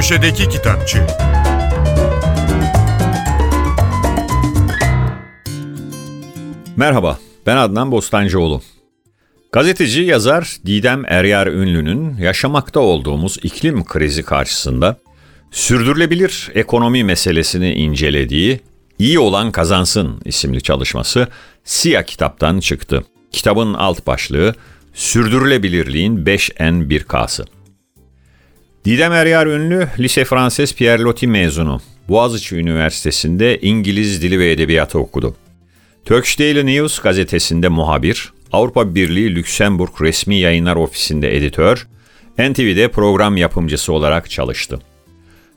Köşedeki Kitapçı Merhaba, ben Adnan Bostancıoğlu. Gazeteci yazar Didem Eryar Ünlü'nün yaşamakta olduğumuz iklim krizi karşısında sürdürülebilir ekonomi meselesini incelediği İyi Olan Kazansın isimli çalışması Siyah kitaptan çıktı. Kitabın alt başlığı Sürdürülebilirliğin 5N 1K'sı. Didem Eryar Ünlü, Lise Franses Pierre Loti mezunu. Boğaziçi Üniversitesi'nde İngiliz Dili ve Edebiyatı okudu. Turkish Daily News gazetesinde muhabir, Avrupa Birliği Lüksemburg Resmi Yayınlar Ofisi'nde editör, NTV'de program yapımcısı olarak çalıştı.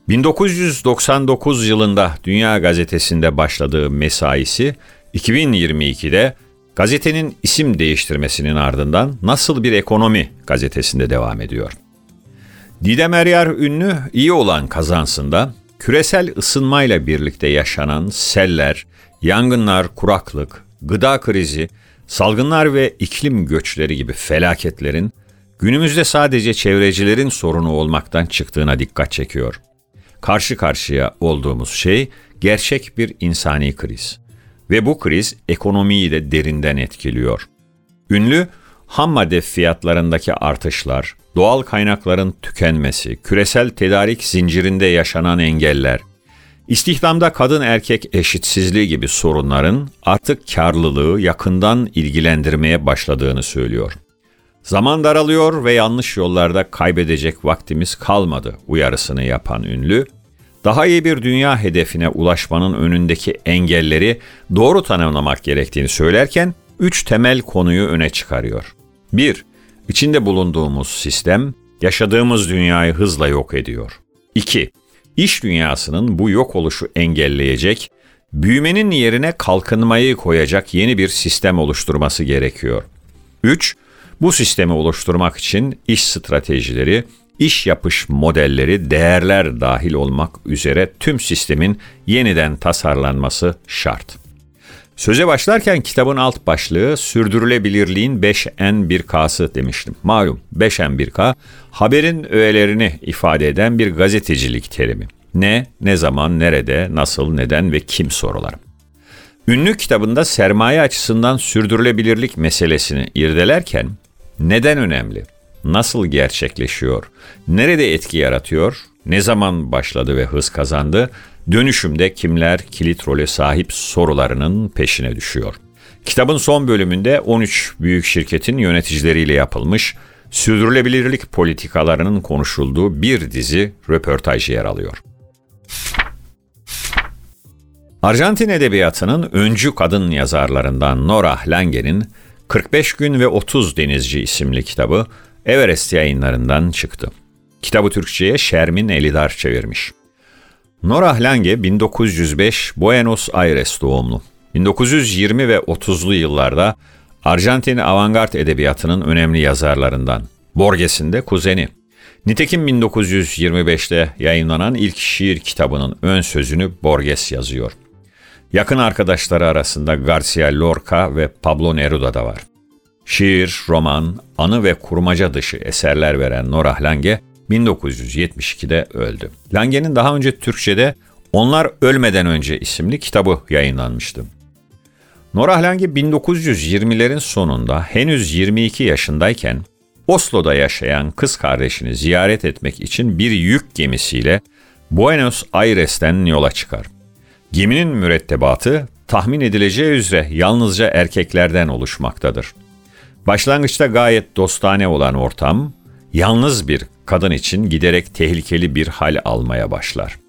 1999 yılında Dünya Gazetesi'nde başladığı mesaisi 2022'de gazetenin isim değiştirmesinin ardından Nasıl Bir Ekonomi gazetesinde devam ediyor. Didem Eryar ünlü iyi olan kazansında küresel ısınmayla birlikte yaşanan seller, yangınlar, kuraklık, gıda krizi, salgınlar ve iklim göçleri gibi felaketlerin günümüzde sadece çevrecilerin sorunu olmaktan çıktığına dikkat çekiyor. Karşı karşıya olduğumuz şey gerçek bir insani kriz ve bu kriz ekonomiyi de derinden etkiliyor. Ünlü ham madde fiyatlarındaki artışlar, doğal kaynakların tükenmesi, küresel tedarik zincirinde yaşanan engeller, istihdamda kadın erkek eşitsizliği gibi sorunların artık karlılığı yakından ilgilendirmeye başladığını söylüyor. Zaman daralıyor ve yanlış yollarda kaybedecek vaktimiz kalmadı uyarısını yapan ünlü, daha iyi bir dünya hedefine ulaşmanın önündeki engelleri doğru tanımlamak gerektiğini söylerken üç temel konuyu öne çıkarıyor. 1. İçinde bulunduğumuz sistem yaşadığımız dünyayı hızla yok ediyor. 2. İş dünyasının bu yok oluşu engelleyecek, büyümenin yerine kalkınmayı koyacak yeni bir sistem oluşturması gerekiyor. 3. Bu sistemi oluşturmak için iş stratejileri, iş yapış modelleri, değerler dahil olmak üzere tüm sistemin yeniden tasarlanması şart. Söze başlarken kitabın alt başlığı sürdürülebilirliğin 5N1K'sı demiştim. Malum 5N1K haberin öğelerini ifade eden bir gazetecilik terimi. Ne, ne zaman, nerede, nasıl, neden ve kim sorularım. Ünlü kitabında sermaye açısından sürdürülebilirlik meselesini irdelerken neden önemli, nasıl gerçekleşiyor, nerede etki yaratıyor, ne zaman başladı ve hız kazandı, dönüşümde kimler kilit role sahip sorularının peşine düşüyor. Kitabın son bölümünde 13 büyük şirketin yöneticileriyle yapılmış sürdürülebilirlik politikalarının konuşulduğu bir dizi röportaj yer alıyor. Arjantin edebiyatının öncü kadın yazarlarından Nora Lange'nin 45 Gün ve 30 Denizci isimli kitabı Everest yayınlarından çıktı. Kitabı Türkçe'ye Şermin Elidar çevirmiş. Nora Lange 1905 Buenos Aires doğumlu. 1920 ve 30'lu yıllarda Arjantin avantgard edebiyatının önemli yazarlarından. Borges'in de kuzeni. Nitekim 1925'te yayınlanan ilk şiir kitabının ön sözünü Borges yazıyor. Yakın arkadaşları arasında Garcia Lorca ve Pablo Neruda da var. Şiir, roman, anı ve kurmaca dışı eserler veren Nora Lange 1972'de öldü. Lange'nin daha önce Türkçe'de Onlar Ölmeden Önce isimli kitabı yayınlanmıştı. Nora Lange 1920'lerin sonunda henüz 22 yaşındayken Oslo'da yaşayan kız kardeşini ziyaret etmek için bir yük gemisiyle Buenos Aires'ten yola çıkar. Geminin mürettebatı tahmin edileceği üzere yalnızca erkeklerden oluşmaktadır. Başlangıçta gayet dostane olan ortam, yalnız bir kadın için giderek tehlikeli bir hal almaya başlar.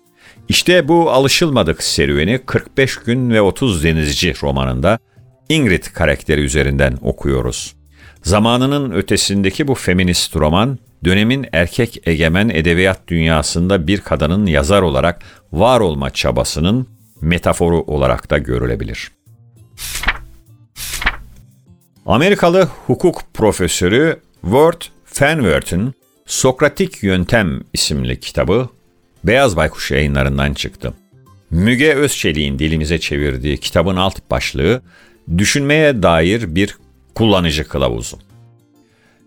İşte bu alışılmadık serüveni 45 gün ve 30 denizci romanında Ingrid karakteri üzerinden okuyoruz. Zamanının ötesindeki bu feminist roman, dönemin erkek egemen edebiyat dünyasında bir kadının yazar olarak var olma çabasının metaforu olarak da görülebilir. Amerikalı hukuk profesörü Ward Fenwerth'in Sokratik Yöntem isimli kitabı Beyaz Baykuş yayınlarından çıktı. Müge Özçelik'in dilimize çevirdiği kitabın alt başlığı düşünmeye dair bir kullanıcı kılavuzu.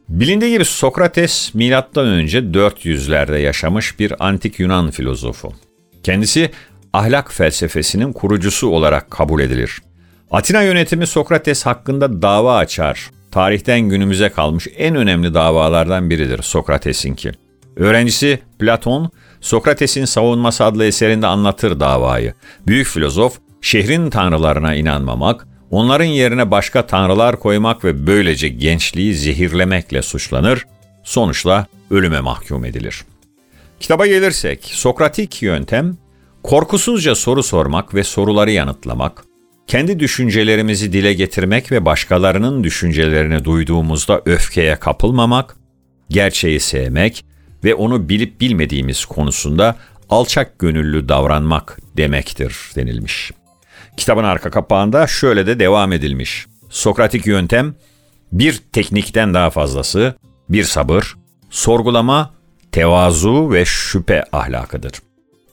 Bilindiği gibi Sokrates önce 400'lerde yaşamış bir antik Yunan filozofu. Kendisi ahlak felsefesinin kurucusu olarak kabul edilir. Atina yönetimi Sokrates hakkında dava açar. Tarihten günümüze kalmış en önemli davalardan biridir Sokrates'inki. Öğrencisi Platon, Sokrates'in Savunması adlı eserinde anlatır davayı. Büyük filozof, şehrin tanrılarına inanmamak, onların yerine başka tanrılar koymak ve böylece gençliği zehirlemekle suçlanır, sonuçla ölüme mahkum edilir. Kitaba gelirsek, Sokratik yöntem, korkusuzca soru sormak ve soruları yanıtlamak, kendi düşüncelerimizi dile getirmek ve başkalarının düşüncelerini duyduğumuzda öfkeye kapılmamak, gerçeği sevmek ve onu bilip bilmediğimiz konusunda alçak gönüllü davranmak demektir denilmiş. Kitabın arka kapağında şöyle de devam edilmiş. Sokratik yöntem bir teknikten daha fazlası, bir sabır, sorgulama, tevazu ve şüphe ahlakıdır.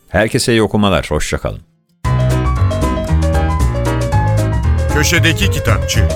Herkese iyi okumalar, hoşçakalın. Köşedeki Kitapçı